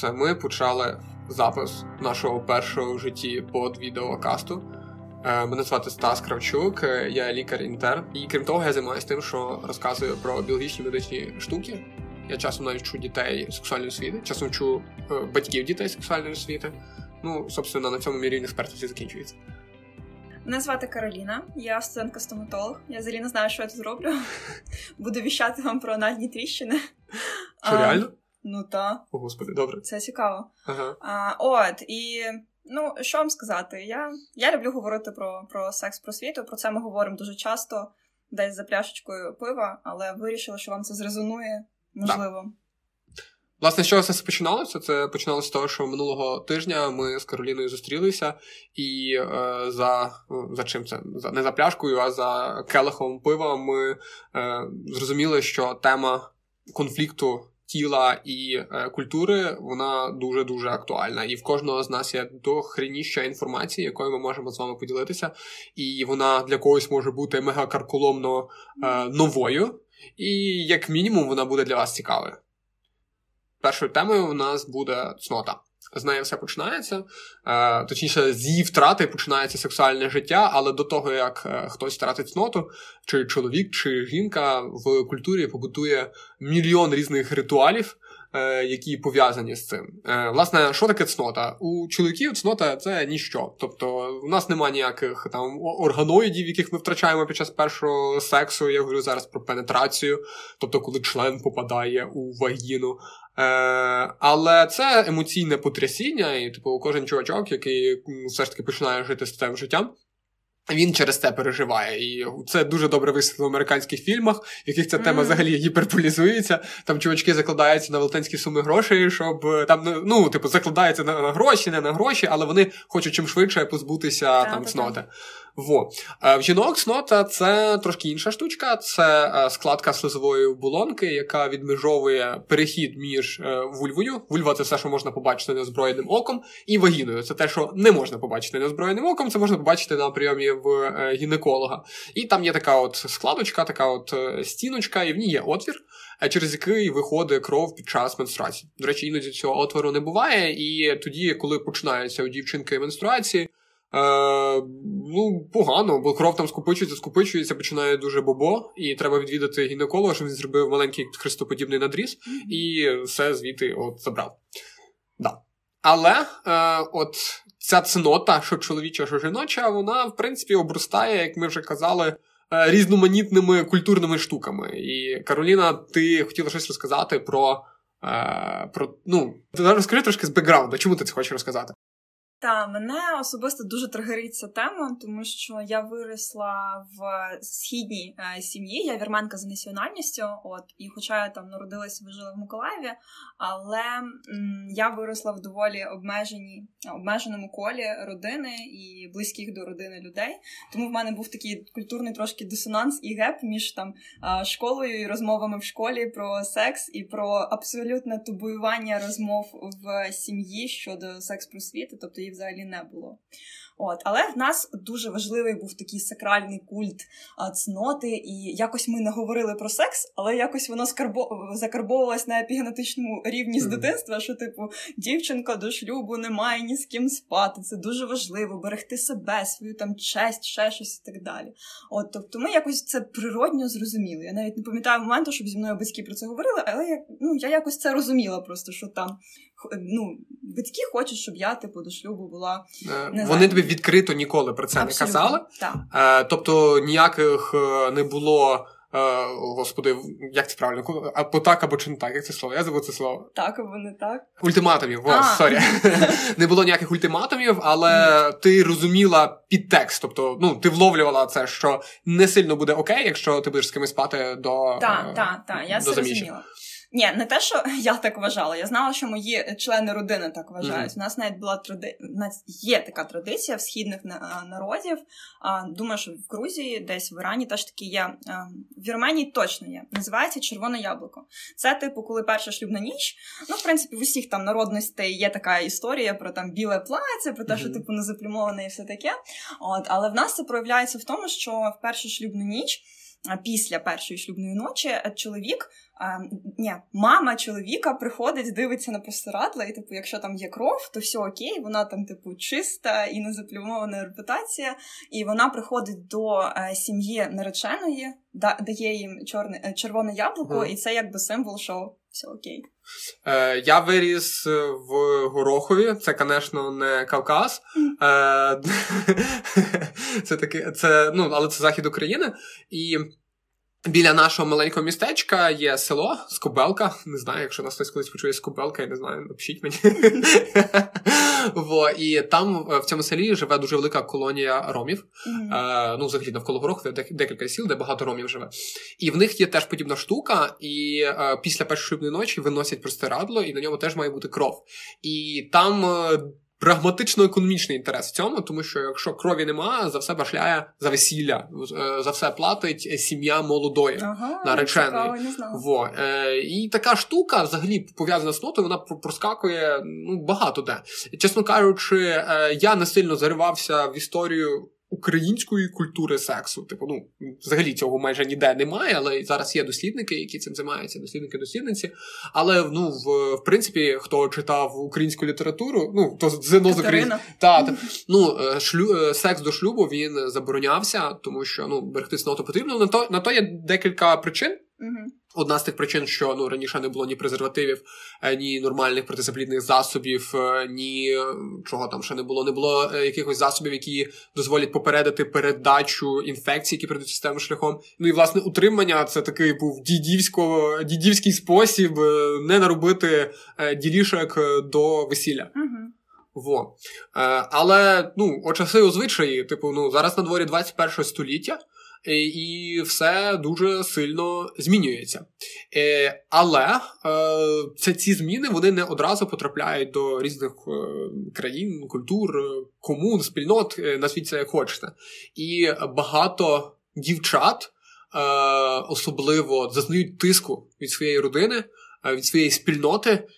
Це ми почали запис нашого першого в житті под відеокасту. Е, мене звати Стас Кравчук, е, я лікар-інтерн. І крім того, я займаюся тим, що розказую про біологічні медичні штуки. Я часом навіть вчу дітей сексуальної освіти, часом вчу е, батьків дітей сексуальної освіти. Ну, собственно, на цьому мій рівень експертності закінчується. Мене звати Кароліна, я студентка стоматолог. Я взагалі не знаю, що я тут роблю. Буду віщати вам про анальні тріщини. Що, реально? Ну так. О, господи, добре. Це цікаво. Ага. А, От, і ну, що вам сказати? Я я люблю говорити про про секс просвіту. Про це ми говоримо дуже часто, десь за пляшечкою пива, але вирішила, що вам це зрезонує, можливо. Да. Власне, з чого це починалося? Це починалося з того, що минулого тижня ми з Кароліною зустрілися, і е, за за чим це? За не за пляшкою, а за келихом пива ми е, зрозуміли, що тема конфлікту тіла і е, культури вона дуже дуже актуальна. І в кожного з нас є дохреніща інформації, якою ми можемо з вами поділитися, і вона для когось може бути мегакарколомно е, новою, і як мінімум вона буде для вас цікавою. Першою темою у нас буде цнота. З нею все починається, е, точніше, з її втрати починається сексуальне життя, але до того, як е, хтось втратить цноту, чи чоловік, чи жінка в культурі побутує мільйон різних ритуалів, е, які пов'язані з цим. Власне, що таке цнота? У чоловіків цнота це ніщо. Тобто, у нас немає ніяких там органоїдів, яких ми втрачаємо під час першого сексу. Я говорю зараз про пенетрацію, тобто, коли член попадає у вагіну. Е, Але це емоційне потрясіння, і типу кожен чувачок, який все ж таки починає жити з цим життям. Він через це переживає, і це дуже добре висвітлено в американських фільмах, в яких ця тема взагалі гіперполізується. Там чувачки закладаються на велетенські суми грошей, щоб е, там ну, ну типу закладаються на, на гроші, не на гроші, але вони хочуть чим швидше позбутися а, там цноти. Во. Е, в жінок снота це трошки інша штучка, це е, складка слизової оболонки, яка відмежовує перехід між е, вульвою. Вульва це все, що можна побачити неозброєним оком, і вагіною. Це те, що не можна побачити неозброєним оком, це можна побачити на прийомі в гінеколога. І там є така от складочка, така от стіночка, і в ній є отвір. Через який виходить кров під час менструації. До речі, іноді цього отвору не буває, і тоді, коли починаються у дівчинки менструації, Е, Ну, погано, бо кров там скупичується, скупичується, починає дуже бобо, і треба відвідати гінеколога, щоб він зробив маленький хрестоподібний надріз, і все звідти от забрав. Да. Але е, от ця цнота, що чоловіча, що жіноча, вона, в принципі, обростає, як ми вже казали, е, різноманітними культурними штуками. І Кароліна, ти хотіла щось розказати про. Е, про ну, Розкажи трошки з бекграунду, чому ти це хочеш розказати? Та мене особисто дуже тригерить тема, тому що я виросла в східній е, сім'ї, я вірменка за національністю. От і, хоча я там народилася, жила в Миколаєві, але м, я виросла в доволі обмеженій обмеженому колі родини і близьких до родини людей. Тому в мене був такий культурний трошки дисонанс і геп між там школою і розмовами в школі про секс і про абсолютне табуювання розмов в сім'ї щодо секс-просвіти, тобто її взагалі не було. От, Але в нас дуже важливий був такий сакральний культ а, цноти, і якось ми не говорили про секс, але якось воно скарбо... закарбовувалось на епігенетичному рівні з дитинства, що, типу, дівчинка до шлюбу не має ні з ким спати. Це дуже важливо, берегти себе, свою там честь, ще щось і так далі. От, Тобто ми якось це природньо зрозуміли. Я навіть не пам'ятаю моменту, щоб зі мною батьки про це говорили, але я, ну, я якось це розуміла просто, що там ну, батьки хочуть, щоб я типу до шлюбу була. Е, не Вони тобі відкрито ніколи про це Абсолютно. не казали. Так. Е, тобто ніяких е, не було. Господи, як це правильно? Або так, або чи не так, як це слово? Я забув це слово. Так, або не так. Ультиматумів. О, sorry. не було ніяких ультиматумів, але ти розуміла підтекст. Тобто, ну, ти вловлювала це, що не сильно буде окей, якщо ти будеш з кимось спати до. Так, так, так, я це розуміла. Ні, не те, що я так вважала. Я знала, що мої члени родини так вважають. Mm-hmm. У нас навіть була тради... У нас є така традиція в східних народів. Думаю, що в Грузії, десь в Ірані теж таки є. В Вірменії точно є. Називається червоне яблуко. Це, типу, коли перша шлюбна ніч. Ну, в принципі, в усіх там народностей є така історія про там біле плаття, про те, mm-hmm. що типу не заплюмоване і все таке. От, але в нас це проявляється в тому, що в першу шлюбну ніч. Після першої шлюбної ночі чоловік. А, ні, мама чоловіка приходить, дивиться на простирадла, і типу, якщо там є кров, то все окей, вона там, типу, чиста і незаплюмована репутація. І вона приходить до е, сім'ї нареченої, да, дає їм чорне е, червоне яблуко, mm. і це якби символ, що все окей. Е, Я виріс в Горохові, це, звісно, не Кавказ. Е, Це таки, це, ну, але це захід України. І Біля нашого маленького містечка є село Скобелка. Не знаю, якщо нас хтось колись почує Скобелка, я не знаю, напишіть мені. Во, І там е, в цьому селі живе дуже велика колонія ромів. Mm-hmm. Ну, взагалі, навколо Горохова декілька сіл, де багато ромів живе. І в них є теж подібна штука, і е, після першої шлюбної ночі виносять простирадло, і на ньому теж має бути кров. І там. Прагматично-економічний інтерес в цьому, тому що якщо крові немає, за все башляє за весілля, е, за все платить сім'я молодої ага, нареченої. Во. Е, І така штука, взагалі пов'язана з нотою, вона проскакує ну, багато де. Чесно кажучи, е, я не сильно заривався в історію української культури сексу. Типу, ну взагалі цього майже ніде немає, але зараз є дослідники, які цим займаються, дослідники-дослідниці. Але ну, в, в принципі, хто читав українську літературу, ну то зино з України, та, ну е, шлю е, секс до шлюбу він заборонявся, тому що ну берегти сноту потрібно. На то на то є декілька причин. Угу. Одна з тих причин, що ну раніше не було ні презервативів, е, ні нормальних протизаплідних засобів, е, ні чого там ще не було. Не було е, якихось засобів, які дозволять попередити передачу інфекцій, які прийдуть системним шляхом. Ну і власне утримання це такий був дідівсько дідівський спосіб не наробити ділішок до весілля. Угу. Во. Але ну, о часи у звичаї, типу, ну зараз на дворі 21 століття. Е, і все дуже сильно змінюється. Е, але е, це ці зміни вони не одразу потрапляють до різних країн, культур, комун, спільнот, назвіть це як хочете. І багато дівчат особливо зазнають тиску від своєї родини, від своєї спільноти.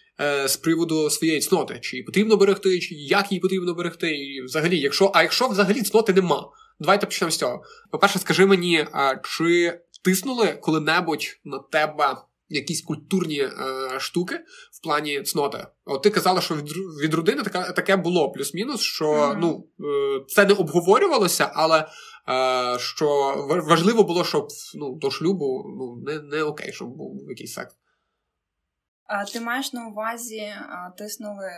З приводу своєї цноти, чи її потрібно берегти, чи як її потрібно берегти, і взагалі, якщо а якщо взагалі цноти нема, Давайте почнемо з цього. По-перше, скажи мені, чи тиснули коли-небудь на тебе якісь культурні е, штуки в плані цноти? От ти казала, що від від родини таке, таке було плюс-мінус, що mm-hmm. ну е, це не обговорювалося, але е, що важливо було, щоб ну, до шлюбу ну, не не окей, щоб був якийсь секс. А ти маєш на увазі а, тиснули?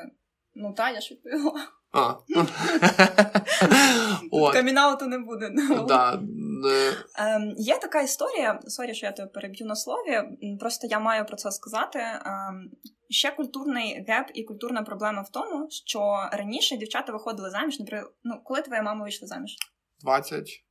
Ну, та, я ж відповіла. А. Камінгауту не буде. Да. Ем, Є така історія, sorry, що я тебе переб'ю на слові. Просто я маю про це сказати. Ем, ще культурний gap і культурна проблема в тому, що раніше дівчата виходили заміж, наприклад, ну, коли твоя мама вийшла заміж? 20.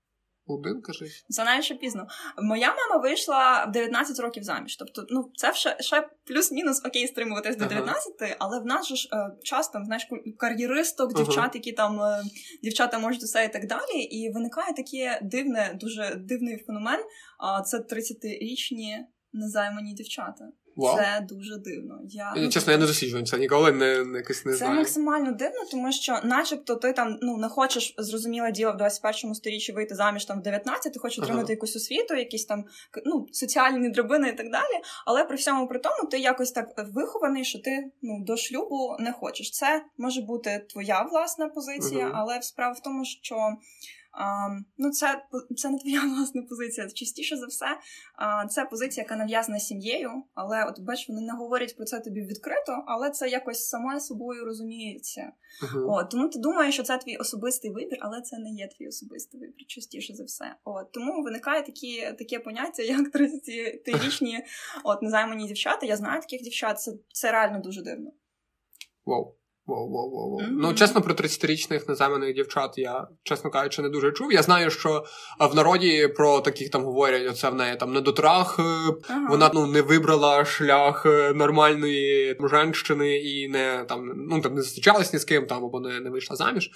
Один, кажи. Занадто пізно. Моя мама вийшла в 19 років заміж. Тобто, ну це ще ще плюс-мінус окей стримуватись до 19, але в нас же ж е, час там знаєш кар'єристок, дівчат, ага. які там е, дівчата можуть усе і так далі. І виникає таке дивне, дуже дивний феномен. А це 30-річні незаймані дівчата. Wow. Це дуже дивно. Я ну, Чесно, я не досліджую це ніколи не, не якось не це знаю. Це максимально дивно, тому що, начебто, ти там ну не хочеш зрозуміле діло в 21 сторіччі вийти заміж там в 19, ти хочеш отримати ага. якусь освіту, якісь там ну соціальні драбини і так далі. Але при всьому при тому ти якось так вихований, що ти ну до шлюбу не хочеш. Це може бути твоя власна позиція, ага. але справа в тому, що. А, Ну, це це не твоя власна позиція. Частіше за все, це позиція, яка нав'язана сім'єю, але от бач, вони не говорять про це тобі відкрито, але це якось саме собою розуміється. Uh-huh. От, Тому ти думаєш, що це твій особистий вибір, але це не є твій особистий вибір, частіше за все. От Тому виникає такі, таке поняття, як 30-річні от незаймані дівчата. Я знаю таких дівчат, це це реально дуже дивно. Вау. Wow. Воу-воу-воу. Mm-hmm. Ну, чесно, про 30-річних незайманих дівчат я, чесно кажучи, не дуже чув. Я знаю, що в народі про таких там говорять, оце в неї там недотрах, uh-huh. вона ну, не вибрала шлях е, нормальної женщини і не там ну там не зустрічалась ні з ким там або не не вийшла заміж.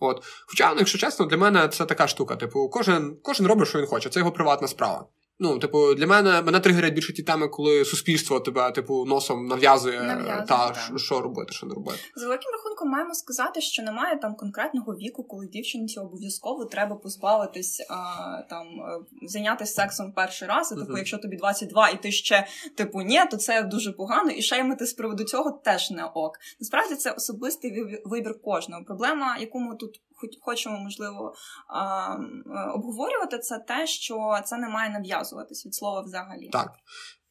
От. Хоча, ну, якщо чесно, для мене це така штука. Типу, кожен кожен робить, що він хоче, це його приватна справа. Ну, типу, для мене мене тригерять більше ті теми, коли суспільство тебе, типу, носом нав'язує, нав'язує та так. що робити, що не робити. За великим рахунком маємо сказати, що немає там конкретного віку, коли дівчинці обов'язково треба позбавитись а, там е, зайнятися сексом перший раз. І, Типу, uh-huh. якщо тобі 22 і ти ще типу ні, то це дуже погано, і шеймити з приводу цього теж не ок. Насправді це особистий вибір кожного. Проблема, яку ми тут хочемо, можливо, обговорювати, це те, що це не має нав'язуватись від слова взагалі. Так.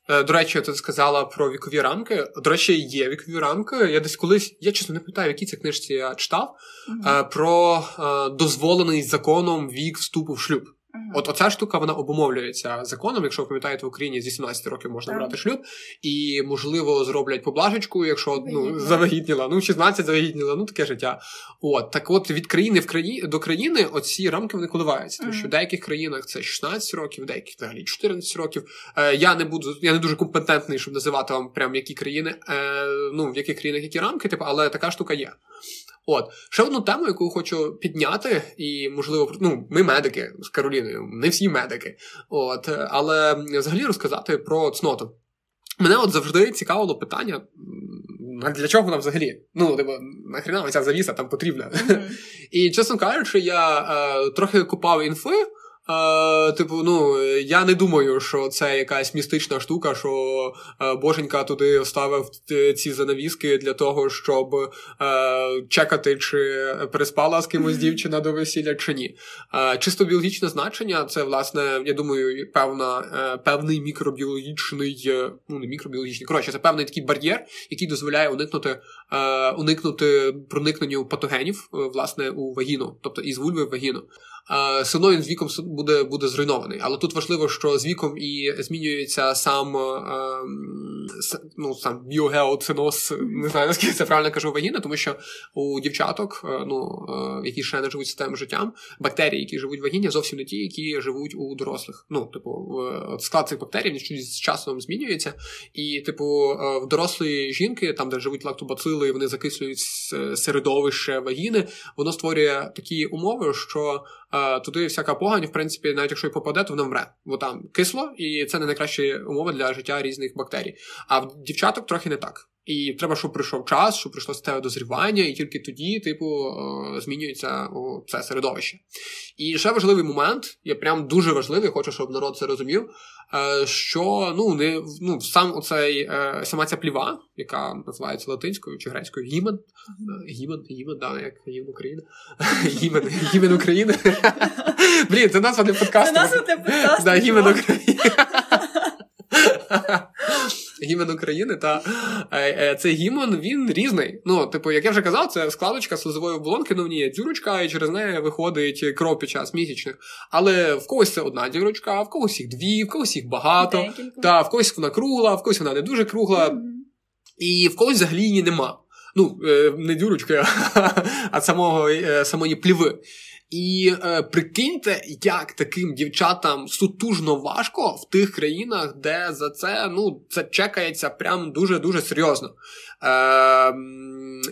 Е, до речі, ти сказала про вікові рамки. До речі, є вікові рамки. Я десь колись, я чесно не пам'ятаю, в якій це книжці я читав, uh про е, дозволений законом вік вступу в шлюб. От оця штука вона обумовлюється законом. Якщо ви пам'ятаєте, в Україні з 18 років можна так. брати шлюб, і можливо зроблять поблажечку, якщо ну завагітніла, ну 16 завагітніла, ну таке життя. От так, от від країни в країні до країни оці рамки вони коливаються. Тому що в деяких країнах це 16 років, в деяких взагалі 14 років. Е, Я не буду, я не дуже компетентний, щоб називати вам прям які країни, е, ну в яких країнах які рамки, типу, але така штука є. От ще одну тему, яку хочу підняти, і можливо, ну ми медики з Кароліною, не всі медики. От, але взагалі розказати про цноту. Мене от завжди цікавило питання. Для чого вона взагалі? Ну, типу, нахрена ця завіса там потрібна. Mm-hmm. І, чесно кажучи, я е, трохи купав інфи Е, Типу, ну я не думаю, що це якась містична штука, що е, Боженька туди вставив ці занавіски для того, щоб е, чекати, чи переспала з кимось дівчина до весілля, чи ні. Е, чисто біологічне значення це, власне, я думаю, певна, е, певний мікробіологічний, е, ну не мікробіологічний, коротше, це певний такий бар'єр, який дозволяє уникнути уникнути проникненню патогенів власне у вагіну, тобто із вульви в вагіну все він з віком буде буде зруйнований. Але тут важливо, що з віком і змінюється сам е, ну, сам біогеоциноз, не знаю, наскільки це правильно кажу вагіна, тому що у дівчаток, е, ну, е, які ще не живуть системою життям, бактерії, які живуть в вагіні, зовсім не ті, які живуть у дорослих. Ну, типу, склад цих бактерій з часом змінюється. І, типу, в дорослої жінки, там, де живуть лактобацили, вони закислюють середовище вагіни, воно створює такі умови, що туди всяка погань, в принципі, навіть якщо й попаде, то вона вмре. Бо там кисло, і це не найкращі умови для життя різних бактерій. А в дівчаток трохи не так. І треба, щоб прийшов час, щоб прийшло статеве дозрівання, і тільки тоді, типу, змінюється це середовище. І ще важливий момент, є прям дуже важливий, хочу, щоб народ це розумів. Е, що ну не ну сам оцей е, сама ця пліва, яка називається латинською чи грецькою гімен, е, гімен, гімен, да, як гімн України, гімен, гімен України. Блін, це назва для подкасту. Це назва для подкасту. Да, гімен України гімн України, та е, е, цей гімн він різний. Ну, типу, як я вже казав, це складочка слизової оболонки, ну в ній є дюрочка, і через неї виходить кров під час місячних. Але в когось це одна дюрочка, в когось їх дві, в когось їх багато, та в когось вона кругла, в когось вона не дуже кругла, mm-hmm. і в когось взагалі її нема. Ну, е, не дюрочки, а самого, самої пліви. І е, прикиньте, як таким дівчатам сутужно важко в тих країнах, де за це ну, це чекається прям дуже-дуже серйозно. Е,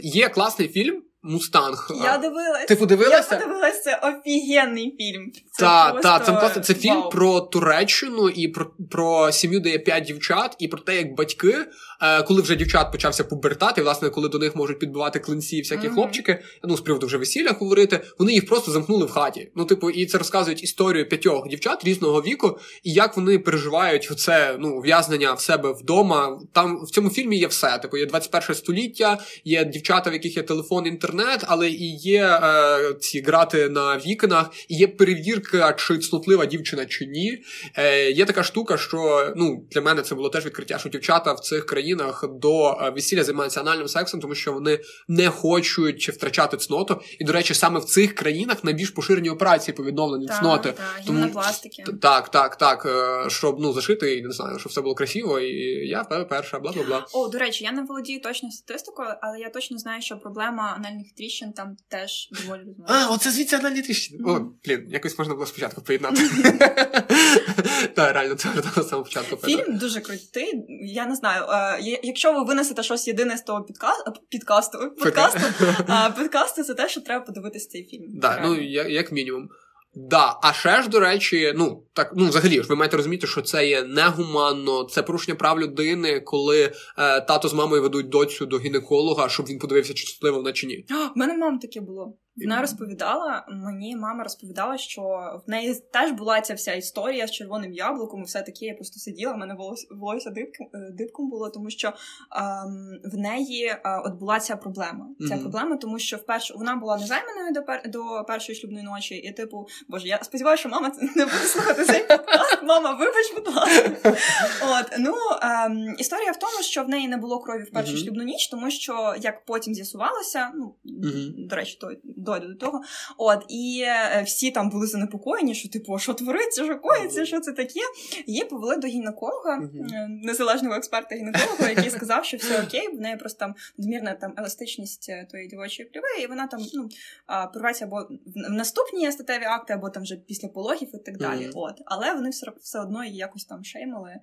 Є класний фільм. Мустанг. Я дивилась. Ти подивилася? Я подивилася, це офігенний фільм. Це просто це фільм Вау. про Туреччину і про про сім'ю, де є п'ять дівчат, і про те, як батьки, е, коли вже дівчат почався пубертат, і власне, коли до них можуть підбивати клинці і всякі mm-hmm. хлопчики, ну з приводу вже весілля говорити, вони їх просто замкнули в хаті. Ну, типу, і це розказують історію п'ятьох дівчат різного віку, і як вони переживають це ну, ув'язнення в себе вдома. Там в цьому фільмі є все. Типу, є 21 століття, є дівчата, в яких є телефон, інтернет, але і є е, ці грати на вікнах, і є перевірка, чи цнотлива дівчина чи ні. Е, Є така штука, що ну для мене це було теж відкриття, що дівчата в цих країнах до е, весілля займаються анальним сексом, тому що вони не хочуть втрачати цноту. І, до речі, саме в цих країнах найбільш поширені операції по відновленню так, цноти. Так, тому, так, так, так. Е, щоб ну зашити, і не знаю, щоб все було красиво, і я перша, бла бла бла. О, до речі, я не володію точно статистикою, але я точно знаю, що проблема анальних тріщин там теж доволі А, оце звідси анальні тріщини. О, блін, якось можна було спочатку поєднати. Так, реально, це того самого початку. Фільм дуже крутий. Я не знаю. Е, якщо ви винесете щось єдине з того підкасту, підкасту, подкасту, це те, що треба подивитися цей фільм. Так, ну як мінімум. Да, а ще ж, до речі, ну так ну взагалі ж ви маєте розуміти, що це є негуманно, це порушення прав людини, коли е, тато з мамою ведуть доцю до гінеколога, щоб він подивився, чи щаслива вона чи ні. У мене мама таке було. Вона розповідала, мені мама розповідала, що в неї теж була ця вся історія з червоним яблуком, і все таке. Я просто сиділа, в мене волосся, дибком, е, дибком було, тому що ем, в неї е, от була ця проблема. Ця mm-hmm. проблема, тому що вперше вона була незайманою до пер, до першої шлюбної ночі, і типу, боже, я сподіваюся, що мама не буде слухати цей подкаст. Мама, вибач, будь ласка. От ну ем, історія в тому, що в неї не було крові в першу mm-hmm. шлюбну ніч, тому що як потім з'ясувалося, ну mm-hmm. до речі, то дойду до того. От, і е, всі там були занепокоєні, що типу, що твориться, що коїться, що це таке. Її повели до гінеколога, uh-huh. незалежного експерта гінеколога, який сказав, що все окей, в неї просто там надмірна там еластичність е, тої дівочої пліви, і вона там ну, порветься або в наступні статеві акти, або там вже після пологів і так далі. От, Але вони все все одно її якось там шеймали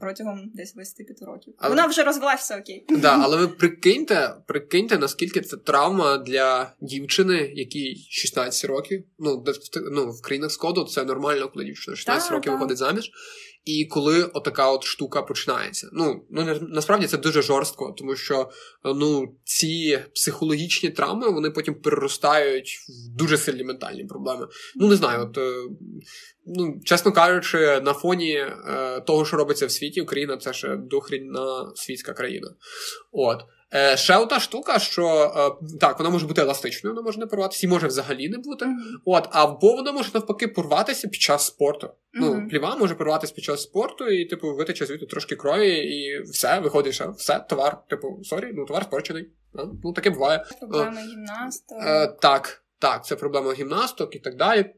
протягом десь 25 років. Але... Вона вже розвелась все окей. Да, але ви прикиньте, прикиньте, наскільки це травма для дівчини, якій 16 років. Ну, ну в країнах Сходу це нормально, коли дівчина 16 та, років та. виходить заміж. І коли отака от штука починається. Ну ну насправді це дуже жорстко, тому що ну ці психологічні травми вони потім переростають в дуже сильні ментальні проблеми. Ну не знаю, от е, ну чесно кажучи, на фоні е, того, що робиться в світі, Україна це ще дохріна світська країна. От. Е, Ще ота штука, що е, так, вона може бути еластичною, вона може не порватися, і може взагалі не бути. Mm-hmm. От, або вона може навпаки порватися під час спорту. Mm-hmm. Ну, пліва може порватися під час спорту, і, типу, витече звідти трошки крові, і все, виходить, що все, товар, типу, sorry, ну товар спорчений. Ну, таке буває. Проблема гімнасток. Е, так, так, це проблема гімнасток і так далі.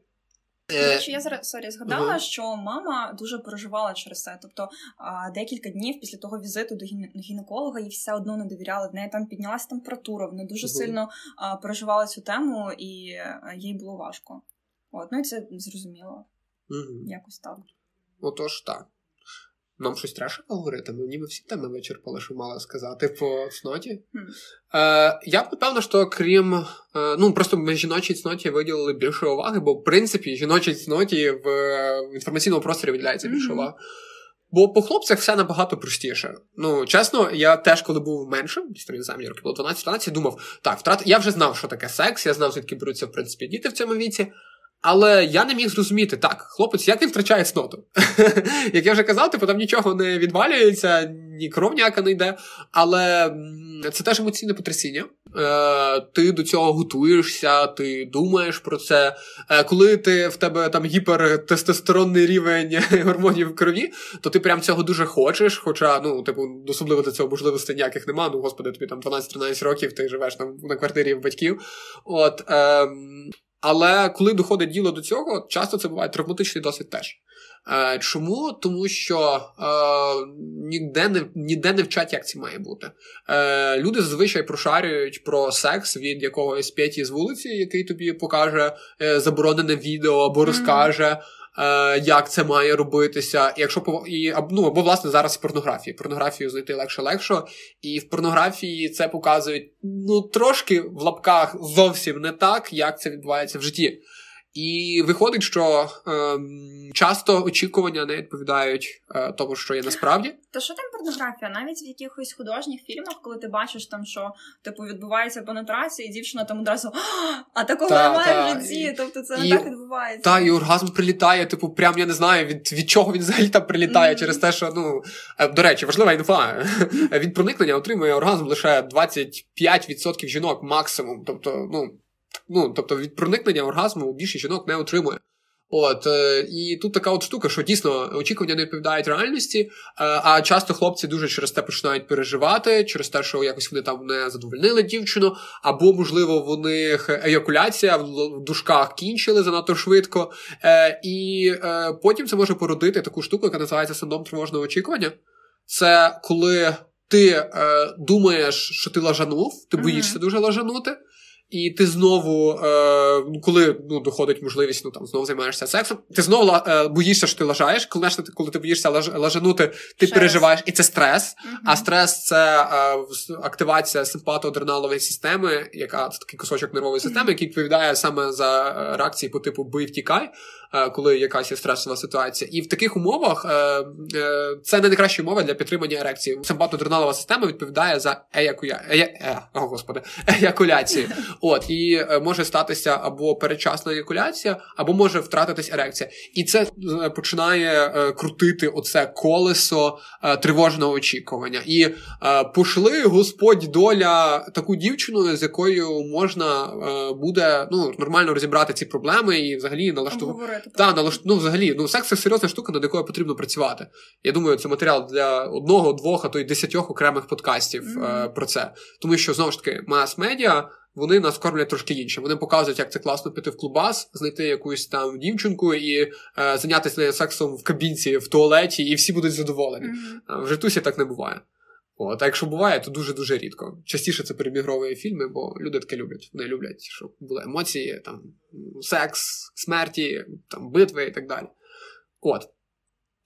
Е, Речі, я зараз sorry згадала, uh-huh. що мама дуже переживала через це. Тобто а, декілька днів після того візиту до гінеколога їй все одно не довіряли. В неї там піднялася температура, вона дуже uh-huh. сильно а, переживала цю тему, і а, їй було важко. От, ну і це зрозуміло. Uh-huh. Якось так. Отож, так. Нам щось треба поговорити, ми ніби всі теми вичерпали, що мала сказати по цноті. Mm. Е, Я б напевно, що крім е, ну просто ми жіночій цноті виділили більше уваги, бо в принципі жіночій цноті в, в інформаційному просторі виділяється більше mm-hmm. уваги. Бо по хлопцях все набагато простіше. Ну, чесно, я теж, коли був меншим, не знаю, мені років було 12-12, думав, так, втрат... я вже знав, що таке секс, я знав, звідки беруться, в принципі, діти в цьому віці. Але я не міг зрозуміти, так, хлопець, як він втрачає сноту? Як я вже казав, типу там нічого не відвалюється, ні кров ніяка не йде. Але це теж емоційне потрясіння. Е, Ти до цього готуєшся, ти думаєш про це. Е, Коли ти в тебе там гіпертестостеронний рівень гормонів в крові, то ти прям цього дуже хочеш. Хоча, ну, типу, особливо до цього можливостей ніяких нема. Ну, господи, тобі там 12-13 років, ти живеш там на квартирі в батьків. От. Е, але коли доходить діло до цього, часто це буває травматичний досвід теж. Е, Чому? Тому що е, ніде не ніде не вчать, як це має бути. Е, Люди зазвичай прошарюють про секс від якогось п'яті з вулиці, який тобі покаже е, заборонене відео або розкаже е, як це має робитися. Якщо і, ну, або власне зараз порнографії. Порнографію знайти легше легше. І в порнографії це показують ну трошки в лапках зовсім не так, як це відбувається в житті. І виходить, що е, часто очікування не відповідають е, тому, що є насправді. Та що там порнографія? Навіть в якихось художніх фільмах, коли ти бачиш там, що типу відбувається пенетрація, і дівчина там одразу а такого та, немає та, в житті. І, тобто це і, не так відбувається. Та, і оргазм прилітає, типу, прям я не знаю, від від чого він взагалі там прилітає mm-hmm. через те, що ну е, до речі, важлива інфа. Від проникнення отримує оргазм лише 25% жінок максимум. Тобто, ну ну, тобто від проникнення оргазму більше жінок не отримує. От, е, І тут така от штука, що дійсно очікування не відповідають реальності, е, а часто хлопці дуже через те починають переживати, через те, що якось вони там не задовольнили дівчину, або, можливо, в них еякуляція в дужках кінчили занадто швидко. Е, І потім це може породити таку штуку, яка називається синдром тривожного очікування. Це коли ти думаєш, що ти лажанув, ти боїшся mm-hmm. дуже лажанути. І ти знову, е, коли ну, доходить можливість, ну там знову займаєшся сексом, ти знову е, боїшся, що ти лажаєш. Коли коли ти боїшся лаж, лажанути, ти Ще переживаєш, і це стрес. uh А стрес це е, активація симпатоадреналової системи, яка це такий кусочок нервової системи, uh який відповідає саме за е, реакції по типу бий втікай. Е, коли якась є стресова ситуація. І в таких умовах е, е, це не найкраща умова для підтримання ерекції. Симпатодреналова система відповідає за еякуя... е... О, господи, еякуляції. От, І може статися або передчасна еякуляція, або може втратитись ерекція. І це починає крутити оце колесо тривожного очікування. І пошли Господь доля таку дівчину, з якою можна буде ну, нормально розібрати ці проблеми і взагалі налаштувати та, налаш... ну, взагалі, ну, секс це серйозна штука, над якою потрібно працювати. Я думаю, це матеріал для одного, двох, а то й десятьох окремих подкастів mm-hmm. е, про це. Тому що знову ж таки, мас-медіа. Вони нас кормлять трошки інше. Вони показують, як це класно піти в клубас, знайти якусь там дівчинку і е, зайнятися сексом в кабінці, в туалеті, і всі будуть задоволені. Mm-hmm. В житусі так не буває. От, А якщо буває, то дуже-дуже рідко. Частіше це перебігрові фільми, бо люди таке люблять. Вони люблять, щоб були емоції, там, секс, смерті, там, битви і так далі. От.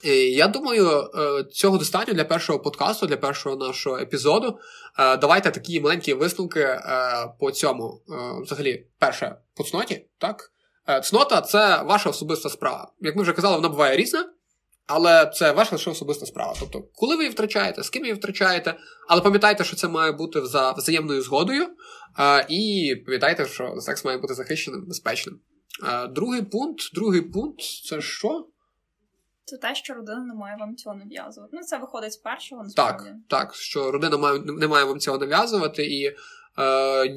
І Я думаю, е, цього достатньо для першого подкасту, для першого нашого епізоду. Е, давайте такі маленькі висновки е, по цьому. Взагалі, перше, по цноті, так? Цнота це ваша особиста справа. Як ми вже казали, вона буває різна. Але це ваша лише особиста справа. Тобто, коли ви її втрачаєте, з ким її втрачаєте, але пам'ятайте, що це має бути за взаємною згодою, і пам'ятайте, що секс має бути захищеним, безпечним. Другий пункт, другий пункт це що? Це те, що родина не має вам цього нав'язувати. Ну, це виходить з першого насправді. Так, так, що родина має, не має вам цього нав'язувати, і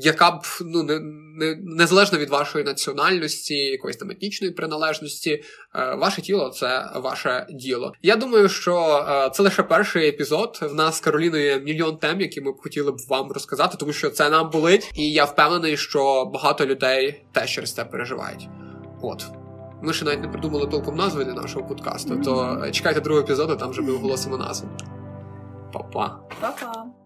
яка б ну не, не незалежно від вашої національності, якоїсь там етнічної приналежності, е, ваше тіло це ваше діло. Я думаю, що е, це лише перший епізод. В нас з Кароліною є мільйон тем, які ми б хотіли б вам розказати, тому що це нам болить, і я впевнений, що багато людей теж через це переживають. От. Ми ще навіть не придумали толком назви для нашого подкасту, то чекайте другого епізоду, там вже ми оголосимо назву. Па-па. Па-па.